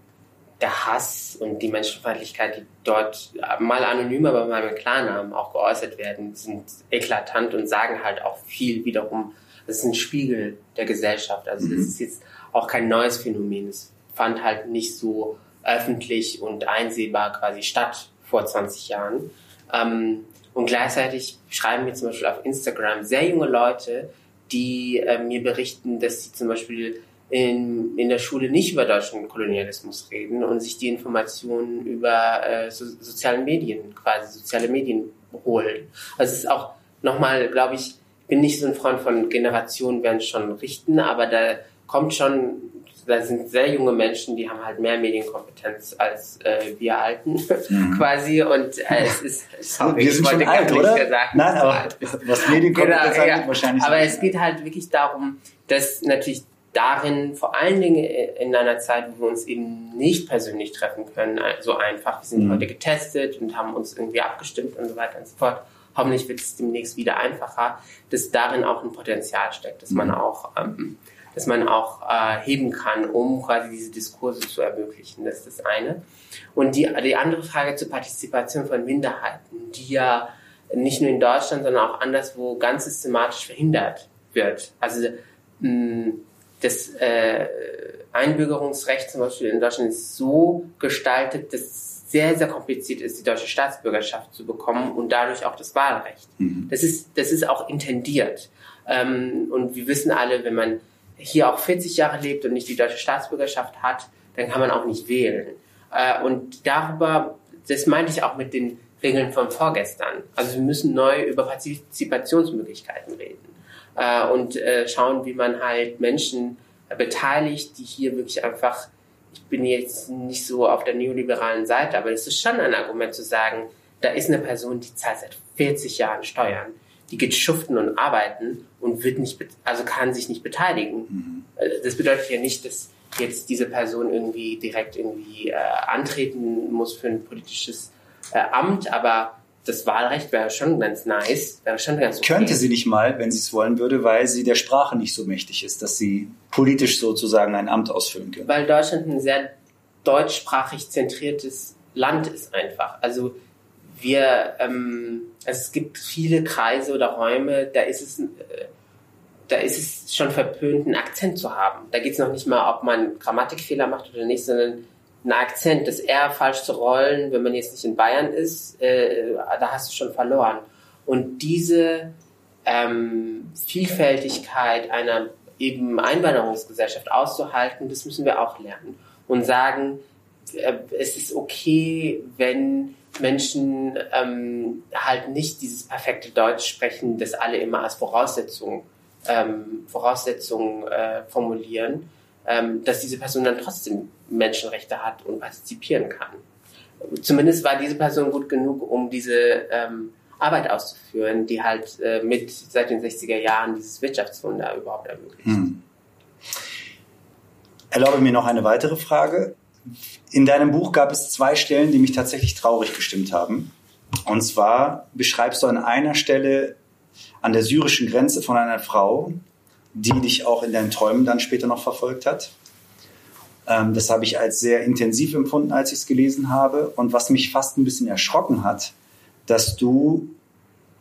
A: der Hass und die Menschenfeindlichkeit, die dort mal anonym, aber mal mit Klarnamen auch geäußert werden, sind eklatant und sagen halt auch viel wiederum. Das ist ein Spiegel der Gesellschaft. Also das mhm. ist jetzt auch kein neues Phänomen. Es fand halt nicht so öffentlich und einsehbar quasi statt vor 20 Jahren. Ähm, und gleichzeitig schreiben mir zum Beispiel auf Instagram sehr junge Leute, die äh, mir berichten, dass sie zum Beispiel in, in der Schule nicht über deutschen Kolonialismus reden und sich die Informationen über äh, so, soziale Medien, quasi soziale Medien holen. Also es ist auch nochmal, glaube ich, bin nicht so ein Freund von Generationen werden schon richten, aber da kommt schon da sind sehr junge Menschen, die haben halt mehr Medienkompetenz als äh, wir Alten mhm. quasi und äh, es ist
B: sorry, wir sind schon alt, oder? Gesagt, Nein, aber was Medienkompetenz genau, ja. wahrscheinlich.
A: Aber es geht halt wirklich darum, dass natürlich darin vor allen Dingen in einer Zeit, wo wir uns eben nicht persönlich treffen können, so einfach. Wir sind mhm. heute getestet und haben uns irgendwie abgestimmt und so weiter und so fort. Hoffentlich wird es demnächst wieder einfacher, dass darin auch ein Potenzial steckt, dass man mhm. auch ähm, dass man auch äh, heben kann, um quasi diese Diskurse zu ermöglichen. Das ist das eine. Und die, die andere Frage zur Partizipation von Minderheiten, die ja nicht nur in Deutschland, sondern auch anderswo ganz systematisch verhindert wird. Also mh, das äh, Einbürgerungsrecht zum Beispiel in Deutschland ist so gestaltet, dass es sehr, sehr kompliziert ist, die deutsche Staatsbürgerschaft zu bekommen und dadurch auch das Wahlrecht. Mhm. Das, ist, das ist auch intendiert. Ähm, und wir wissen alle, wenn man hier auch 40 Jahre lebt und nicht die deutsche Staatsbürgerschaft hat, dann kann man auch nicht wählen. Äh, und darüber, das meinte ich auch mit den Regeln von vorgestern. Also wir müssen neu über Partizipationsmöglichkeiten reden äh, und äh, schauen, wie man halt Menschen beteiligt, die hier wirklich einfach, ich bin jetzt nicht so auf der neoliberalen Seite, aber es ist schon ein Argument zu sagen, da ist eine Person, die zahlt seit 40 Jahren Steuern die geht schuften und arbeiten und wird nicht, also kann sich nicht beteiligen. Mhm. Äh, das bedeutet ja nicht, dass jetzt diese Person irgendwie direkt irgendwie äh, antreten muss für ein politisches äh, Amt, aber das Wahlrecht wäre schon ganz nice, wäre schon ganz
B: okay. Könnte sie nicht mal, wenn sie es wollen würde, weil sie der Sprache nicht so mächtig ist, dass sie politisch sozusagen ein Amt ausfüllen könnte.
A: Weil Deutschland ein sehr deutschsprachig zentriertes Land ist einfach. Also wir, ähm, es gibt viele Kreise oder Räume, da ist es, äh, da ist es schon verpönt, einen Akzent zu haben. Da geht es noch nicht mal, ob man Grammatikfehler macht oder nicht, sondern ein Akzent, das eher falsch zu rollen, wenn man jetzt nicht in Bayern ist, äh, da hast du schon verloren. Und diese ähm, Vielfältigkeit einer eben Einwanderungsgesellschaft auszuhalten, das müssen wir auch lernen. Und sagen, äh, es ist okay, wenn Menschen ähm, halt nicht dieses perfekte Deutsch sprechen, das alle immer als Voraussetzung, ähm, Voraussetzung äh, formulieren, ähm, dass diese Person dann trotzdem Menschenrechte hat und partizipieren kann. Zumindest war diese Person gut genug, um diese ähm, Arbeit auszuführen, die halt äh, mit seit den 60er Jahren dieses Wirtschaftswunder überhaupt ermöglicht. Hm.
B: Erlaube mir noch eine weitere Frage. In deinem Buch gab es zwei Stellen, die mich tatsächlich traurig gestimmt haben. Und zwar beschreibst du an einer Stelle an der syrischen Grenze von einer Frau, die dich auch in deinen Träumen dann später noch verfolgt hat. Ähm, das habe ich als sehr intensiv empfunden, als ich es gelesen habe. Und was mich fast ein bisschen erschrocken hat, dass du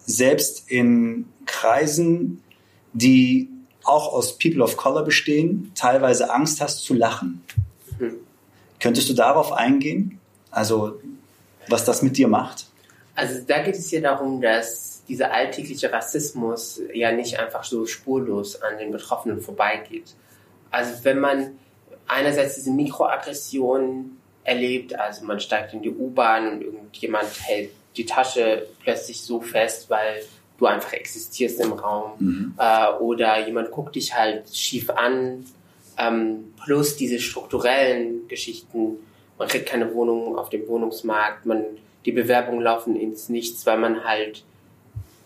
B: selbst in Kreisen, die auch aus People of Color bestehen, teilweise Angst hast zu lachen. Könntest du darauf eingehen? Also was das mit dir macht?
A: Also da geht es ja darum, dass dieser alltägliche Rassismus ja nicht einfach so spurlos an den Betroffenen vorbeigeht. Also wenn man einerseits diese Mikroaggressionen erlebt, also man steigt in die U-Bahn und irgendjemand hält die Tasche plötzlich so fest, weil du einfach existierst im Raum mhm. äh, oder jemand guckt dich halt schief an, ähm, plus diese strukturellen Geschichten, man kriegt keine Wohnung auf dem Wohnungsmarkt, man die Bewerbungen laufen ins Nichts, weil man halt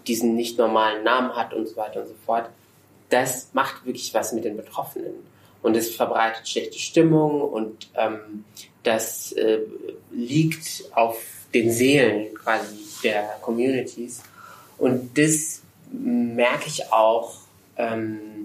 A: diesen nicht normalen Namen hat und so weiter und so fort. Das macht wirklich was mit den Betroffenen. Und es verbreitet schlechte Stimmung und ähm, das äh, liegt auf den Seelen quasi der Communities. Und das merke ich auch ähm,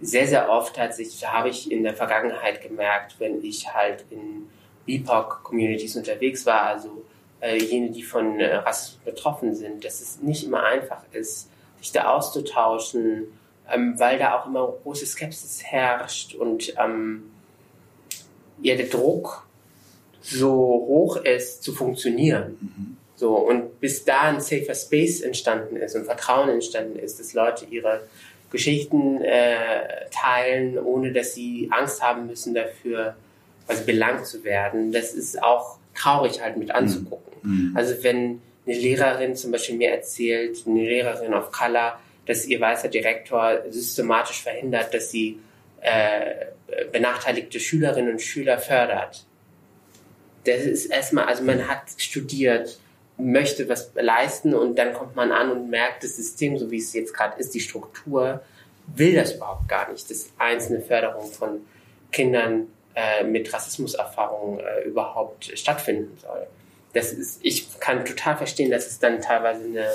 A: sehr, sehr oft tatsächlich, habe ich in der Vergangenheit gemerkt, wenn ich halt in BIPOC-Communities unterwegs war, also äh, jene, die von äh, Rassismus betroffen sind, dass es nicht immer einfach ist, sich da auszutauschen, ähm, weil da auch immer große Skepsis herrscht und ähm, ja, der Druck so hoch ist, zu funktionieren. Mhm. So, und bis da ein safer Space entstanden ist und Vertrauen entstanden ist, dass Leute ihre Geschichten äh, teilen, ohne dass sie Angst haben müssen dafür, also belangt zu werden, das ist auch traurig halt mit anzugucken. Mhm. Also wenn eine Lehrerin zum Beispiel mir erzählt, eine Lehrerin of Color, dass ihr weißer Direktor systematisch verhindert, dass sie äh, benachteiligte Schülerinnen und Schüler fördert. Das ist erstmal, also man hat studiert, möchte was leisten und dann kommt man an und merkt, das System, so wie es jetzt gerade ist, die Struktur, will das überhaupt gar nicht, dass einzelne Förderung von Kindern äh, mit Rassismuserfahrungen äh, überhaupt stattfinden soll. Das ist, ich kann total verstehen, dass es dann teilweise eine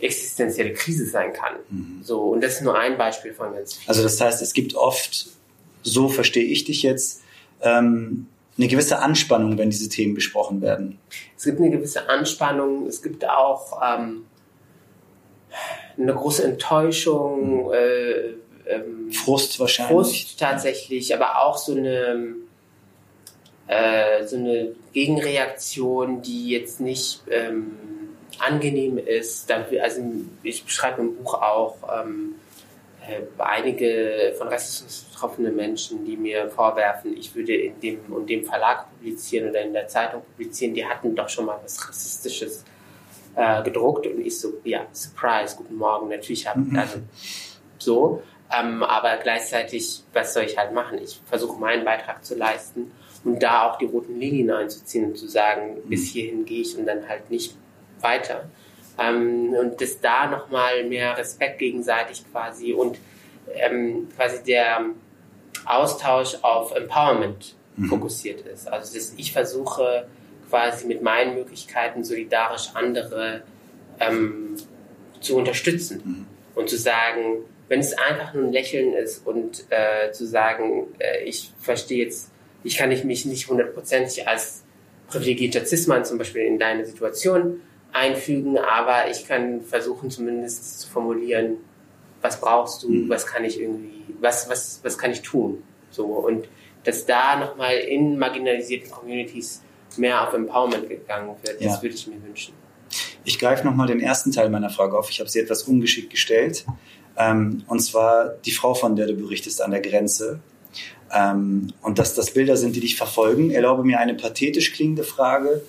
A: existenzielle Krise sein kann. Mhm. So, und das ist nur ein Beispiel von ganz vielen.
B: Also das heißt, es gibt oft, so verstehe ich dich jetzt, ähm, eine gewisse Anspannung, wenn diese Themen besprochen werden.
A: Es gibt eine gewisse Anspannung, es gibt auch ähm, eine große Enttäuschung, mhm. äh,
B: ähm, Frust wahrscheinlich.
A: Frust tatsächlich, aber auch so eine, äh, so eine Gegenreaktion, die jetzt nicht ähm, angenehm ist. Also ich beschreibe im Buch auch ähm, äh, einige von Rassismus betroffene Menschen, die mir vorwerfen, ich würde in dem und dem Verlag publizieren oder in der Zeitung publizieren, die hatten doch schon mal was Rassistisches äh, gedruckt und ich so, ja, Surprise, guten Morgen, natürlich habe ich mhm. also so. Ähm, aber gleichzeitig, was soll ich halt machen? Ich versuche meinen Beitrag zu leisten und da auch die roten Linien einzuziehen und zu sagen, mhm. bis hierhin gehe ich und dann halt nicht weiter. Ähm, und dass da nochmal mehr Respekt gegenseitig quasi und ähm, quasi der Austausch auf Empowerment mhm. fokussiert ist. Also dass ich versuche quasi mit meinen Möglichkeiten solidarisch andere ähm, zu unterstützen mhm. und zu sagen, wenn es einfach nur ein Lächeln ist und äh, zu sagen, äh, ich verstehe jetzt, ich kann mich nicht hundertprozentig als privilegierter Cis-Mann zum Beispiel in deine Situation einfügen, aber ich kann versuchen zumindest zu formulieren, was brauchst du, mhm. was kann ich irgendwie, was, was, was kann ich tun? So, und dass da nochmal in marginalisierten Communities mehr auf Empowerment gegangen wird, ja. das würde ich mir wünschen.
B: Ich greife nochmal den ersten Teil meiner Frage auf. Ich habe sie etwas ungeschickt gestellt. Ähm, und zwar die Frau, von der du berichtest, an der Grenze. Ähm, und dass das Bilder sind, die dich verfolgen. Erlaube mir eine pathetisch klingende Frage.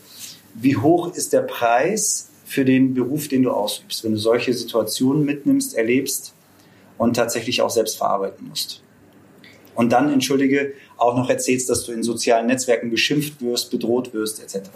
B: Wie hoch ist der Preis für den Beruf, den du ausübst, wenn du solche Situationen mitnimmst, erlebst und tatsächlich auch selbst verarbeiten musst? Und dann, entschuldige, auch noch erzählst, dass du in sozialen Netzwerken beschimpft wirst, bedroht wirst, etc.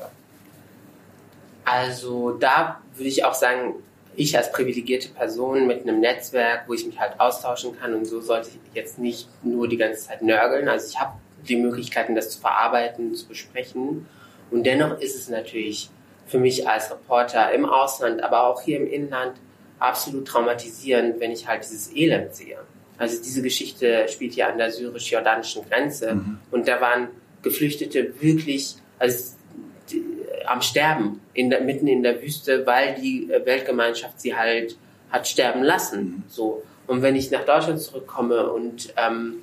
A: Also da würde ich auch sagen, ich als privilegierte Person mit einem Netzwerk, wo ich mich halt austauschen kann und so sollte ich jetzt nicht nur die ganze Zeit nörgeln. Also ich habe die Möglichkeiten, das zu verarbeiten, zu besprechen. Und dennoch ist es natürlich für mich als Reporter im Ausland, aber auch hier im Inland absolut traumatisierend, wenn ich halt dieses Elend sehe. Also diese Geschichte spielt ja an der syrisch-jordanischen Grenze mhm. und da waren Geflüchtete wirklich, also am Sterben in der, mitten in der Wüste, weil die Weltgemeinschaft sie halt hat sterben lassen. So. Und wenn ich nach Deutschland zurückkomme und ähm,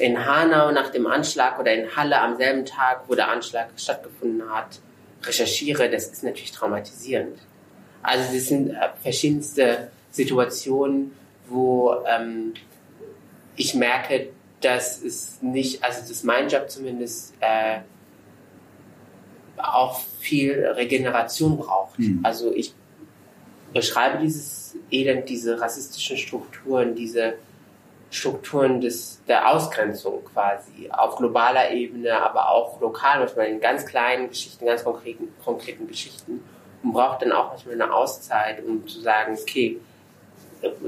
A: in Hanau nach dem Anschlag oder in Halle am selben Tag, wo der Anschlag stattgefunden hat, recherchiere, das ist natürlich traumatisierend. Also das sind äh, verschiedenste Situationen, wo ähm, ich merke, dass es nicht, also das ist mein Job zumindest, äh, auch viel Regeneration braucht. Mhm. Also ich beschreibe dieses Elend, diese rassistischen Strukturen, diese Strukturen des, der Ausgrenzung quasi auf globaler Ebene, aber auch lokal, manchmal in ganz kleinen Geschichten, ganz konkreten, konkreten Geschichten und braucht dann auch manchmal eine Auszeit, um zu sagen, okay,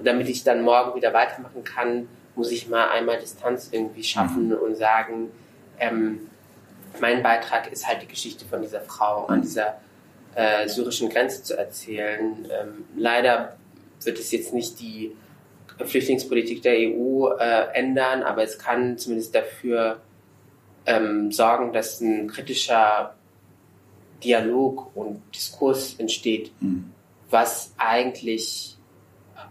A: damit ich dann morgen wieder weitermachen kann, muss ich mal einmal Distanz irgendwie schaffen mhm. und sagen, ähm, mein Beitrag ist halt die Geschichte von dieser Frau an dieser äh, syrischen Grenze zu erzählen. Ähm, leider wird es jetzt nicht die Flüchtlingspolitik der EU äh, ändern, aber es kann zumindest dafür ähm, sorgen, dass ein kritischer Dialog und Diskurs entsteht, mhm. was eigentlich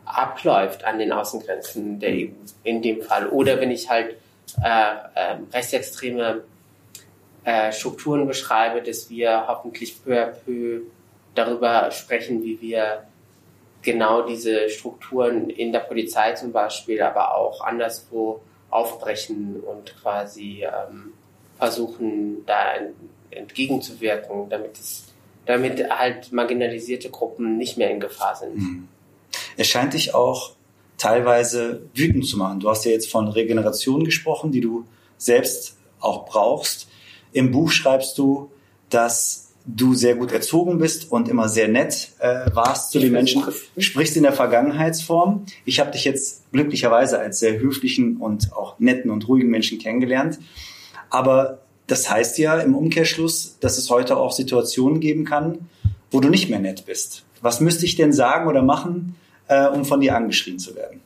A: abläuft an den Außengrenzen der EU in dem Fall. Oder wenn ich halt äh, äh, rechtsextreme äh, Strukturen beschreibe, dass wir hoffentlich peu à peu darüber sprechen, wie wir genau diese Strukturen in der Polizei zum Beispiel, aber auch anderswo aufbrechen und quasi ähm, versuchen, da entgegenzuwirken, damit es, damit halt marginalisierte Gruppen nicht mehr in Gefahr sind. Mhm.
B: Es scheint dich auch teilweise wütend zu machen. Du hast ja jetzt von Regeneration gesprochen, die du selbst auch brauchst. Im Buch schreibst du, dass du sehr gut erzogen bist und immer sehr nett äh, warst zu ich den Menschen. Sprichst in der Vergangenheitsform. Ich habe dich jetzt glücklicherweise als sehr höflichen und auch netten und ruhigen Menschen kennengelernt. Aber das heißt ja im Umkehrschluss, dass es heute auch Situationen geben kann, wo du nicht mehr nett bist. Was müsste ich denn sagen oder machen, äh, um von dir angeschrien zu werden?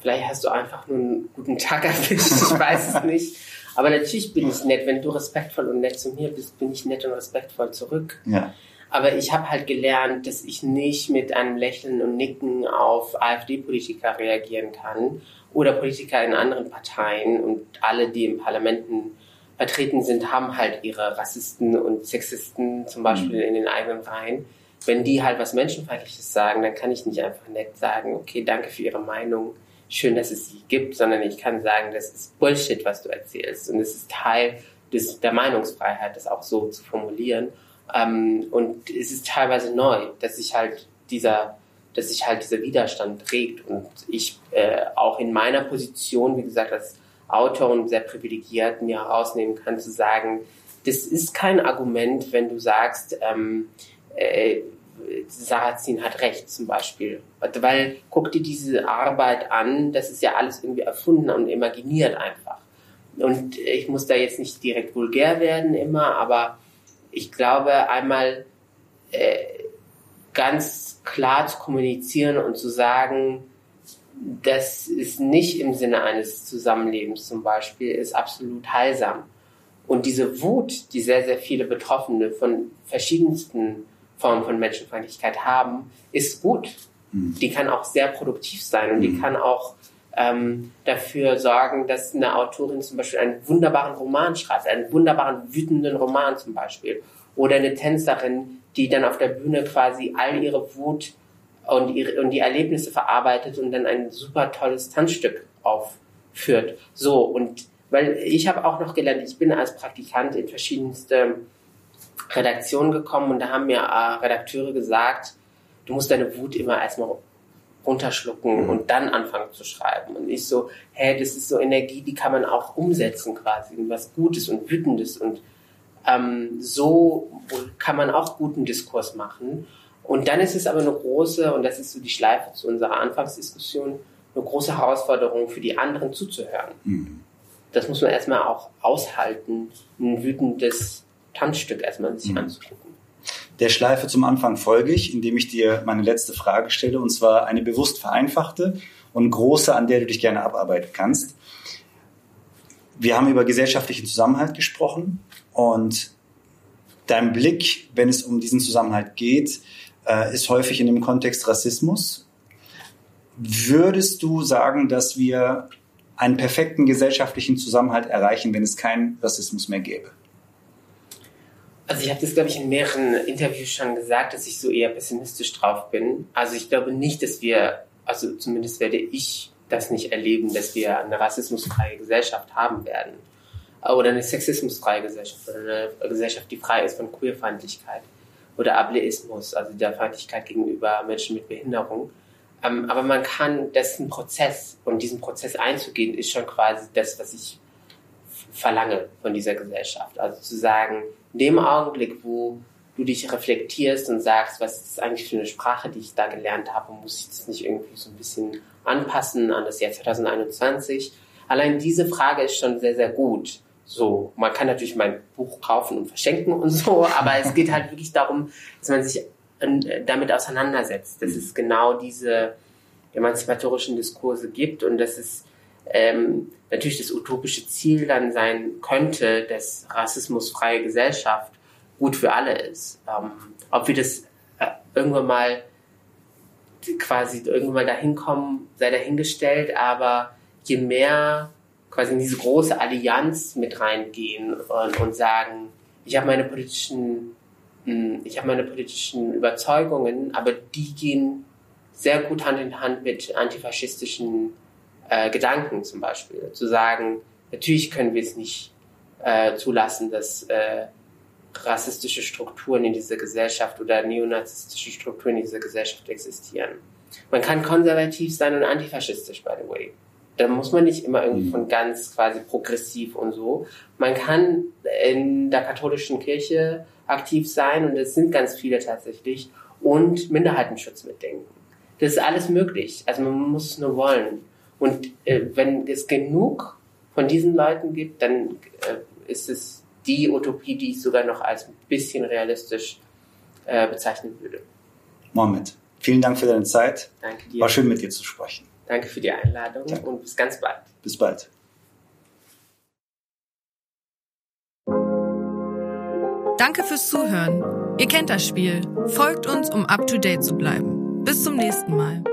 A: Vielleicht hast du einfach nur einen guten Tag erwischt, ich weiß es nicht. Aber natürlich bin ich nett. Wenn du respektvoll und nett zu mir bist, bin ich nett und respektvoll zurück.
B: Ja.
A: Aber ich habe halt gelernt, dass ich nicht mit einem Lächeln und Nicken auf AfD-Politiker reagieren kann oder Politiker in anderen Parteien und alle, die in Parlamenten vertreten sind, haben halt ihre Rassisten und Sexisten zum Beispiel mhm. in den eigenen Reihen. Wenn die halt was Menschenfeindliches sagen, dann kann ich nicht einfach nett sagen, okay, danke für Ihre Meinung schön, dass es sie gibt, sondern ich kann sagen, das ist Bullshit, was du erzählst. Und es ist Teil des, der Meinungsfreiheit, das auch so zu formulieren. Ähm, und es ist teilweise neu, dass sich halt dieser, dass sich halt dieser Widerstand regt. Und ich äh, auch in meiner Position, wie gesagt, als Autor und sehr privilegiert mir herausnehmen kann, zu sagen, das ist kein Argument, wenn du sagst, ähm, äh, Sarrazin hat recht zum Beispiel. Weil guck dir diese Arbeit an, das ist ja alles irgendwie erfunden und imaginiert einfach. Und ich muss da jetzt nicht direkt vulgär werden immer, aber ich glaube einmal äh, ganz klar zu kommunizieren und zu sagen, das ist nicht im Sinne eines Zusammenlebens zum Beispiel, ist absolut heilsam. Und diese Wut, die sehr, sehr viele Betroffene von verschiedensten Form von Menschenfeindlichkeit haben, ist gut. Mhm. Die kann auch sehr produktiv sein und die mhm. kann auch ähm, dafür sorgen, dass eine Autorin zum Beispiel einen wunderbaren Roman schreibt, einen wunderbaren, wütenden Roman zum Beispiel. Oder eine Tänzerin, die dann auf der Bühne quasi all ihre Wut und, ihre, und die Erlebnisse verarbeitet und dann ein super tolles Tanzstück aufführt. So, und weil ich habe auch noch gelernt, ich bin als Praktikant in verschiedenste Redaktion gekommen und da haben mir äh, Redakteure gesagt, du musst deine Wut immer erstmal runterschlucken mhm. und dann anfangen zu schreiben. Und ich so, hä, das ist so Energie, die kann man auch umsetzen quasi in was Gutes und Wütendes und ähm, so kann man auch guten Diskurs machen. Und dann ist es aber eine große, und das ist so die Schleife zu unserer Anfangsdiskussion, eine große Herausforderung für die anderen zuzuhören. Mhm. Das muss man erstmal auch aushalten, ein wütendes Tanzstück erstmal sich mhm. anzugucken.
B: Der Schleife zum Anfang folge ich, indem ich dir meine letzte Frage stelle, und zwar eine bewusst vereinfachte und große, an der du dich gerne abarbeiten kannst. Wir haben über gesellschaftlichen Zusammenhalt gesprochen und dein Blick, wenn es um diesen Zusammenhalt geht, äh, ist häufig in dem Kontext Rassismus. Würdest du sagen, dass wir einen perfekten gesellschaftlichen Zusammenhalt erreichen, wenn es keinen Rassismus mehr gäbe?
A: Also ich habe das, glaube ich, in mehreren Interviews schon gesagt, dass ich so eher pessimistisch drauf bin. Also ich glaube nicht, dass wir, also zumindest werde ich das nicht erleben, dass wir eine rassismusfreie Gesellschaft haben werden. Oder eine sexismusfreie Gesellschaft oder eine Gesellschaft, die frei ist von Queerfeindlichkeit oder Ableismus, also der Feindlichkeit gegenüber Menschen mit Behinderung. Ähm, aber man kann, das ist ein Prozess und diesen Prozess einzugehen, ist schon quasi das, was ich verlange von dieser Gesellschaft. Also zu sagen, in dem Augenblick, wo du dich reflektierst und sagst, was ist eigentlich für eine Sprache, die ich da gelernt habe, muss ich das nicht irgendwie so ein bisschen anpassen an das Jahr 2021? Allein diese Frage ist schon sehr, sehr gut. So, man kann natürlich mein Buch kaufen und verschenken und so, aber es geht halt wirklich darum, dass man sich äh, damit auseinandersetzt, dass es genau diese emanzipatorischen Diskurse gibt und dass es ähm, natürlich das utopische Ziel dann sein könnte, dass rassismusfreie Gesellschaft gut für alle ist. Ähm, ob wir das äh, irgendwann mal quasi irgendwann mal dahin kommen, sei dahingestellt, aber je mehr quasi in diese große Allianz mit reingehen und, und sagen, ich habe meine politischen, hm, ich habe meine politischen Überzeugungen, aber die gehen sehr gut Hand in Hand mit antifaschistischen äh, Gedanken zum Beispiel. Zu sagen, natürlich können wir es nicht äh, zulassen, dass äh, rassistische Strukturen in dieser Gesellschaft oder neonazistische Strukturen in dieser Gesellschaft existieren. Man kann konservativ sein und antifaschistisch, by the way. Da muss man nicht immer irgendwie mhm. von ganz quasi progressiv und so. Man kann in der katholischen Kirche aktiv sein und es sind ganz viele tatsächlich und Minderheitenschutz mitdenken. Das ist alles möglich. Also man muss es nur wollen. Und äh, wenn es genug von diesen Leuten gibt, dann äh, ist es die Utopie, die ich sogar noch als ein bisschen realistisch äh, bezeichnen würde.
B: Mohammed, vielen Dank für deine Zeit.
A: Danke dir.
B: War schön mit dir zu sprechen.
A: Danke für die Einladung Danke. und bis ganz bald.
B: Bis bald.
C: Danke fürs Zuhören. Ihr kennt das Spiel. Folgt uns, um up to date zu bleiben. Bis zum nächsten Mal.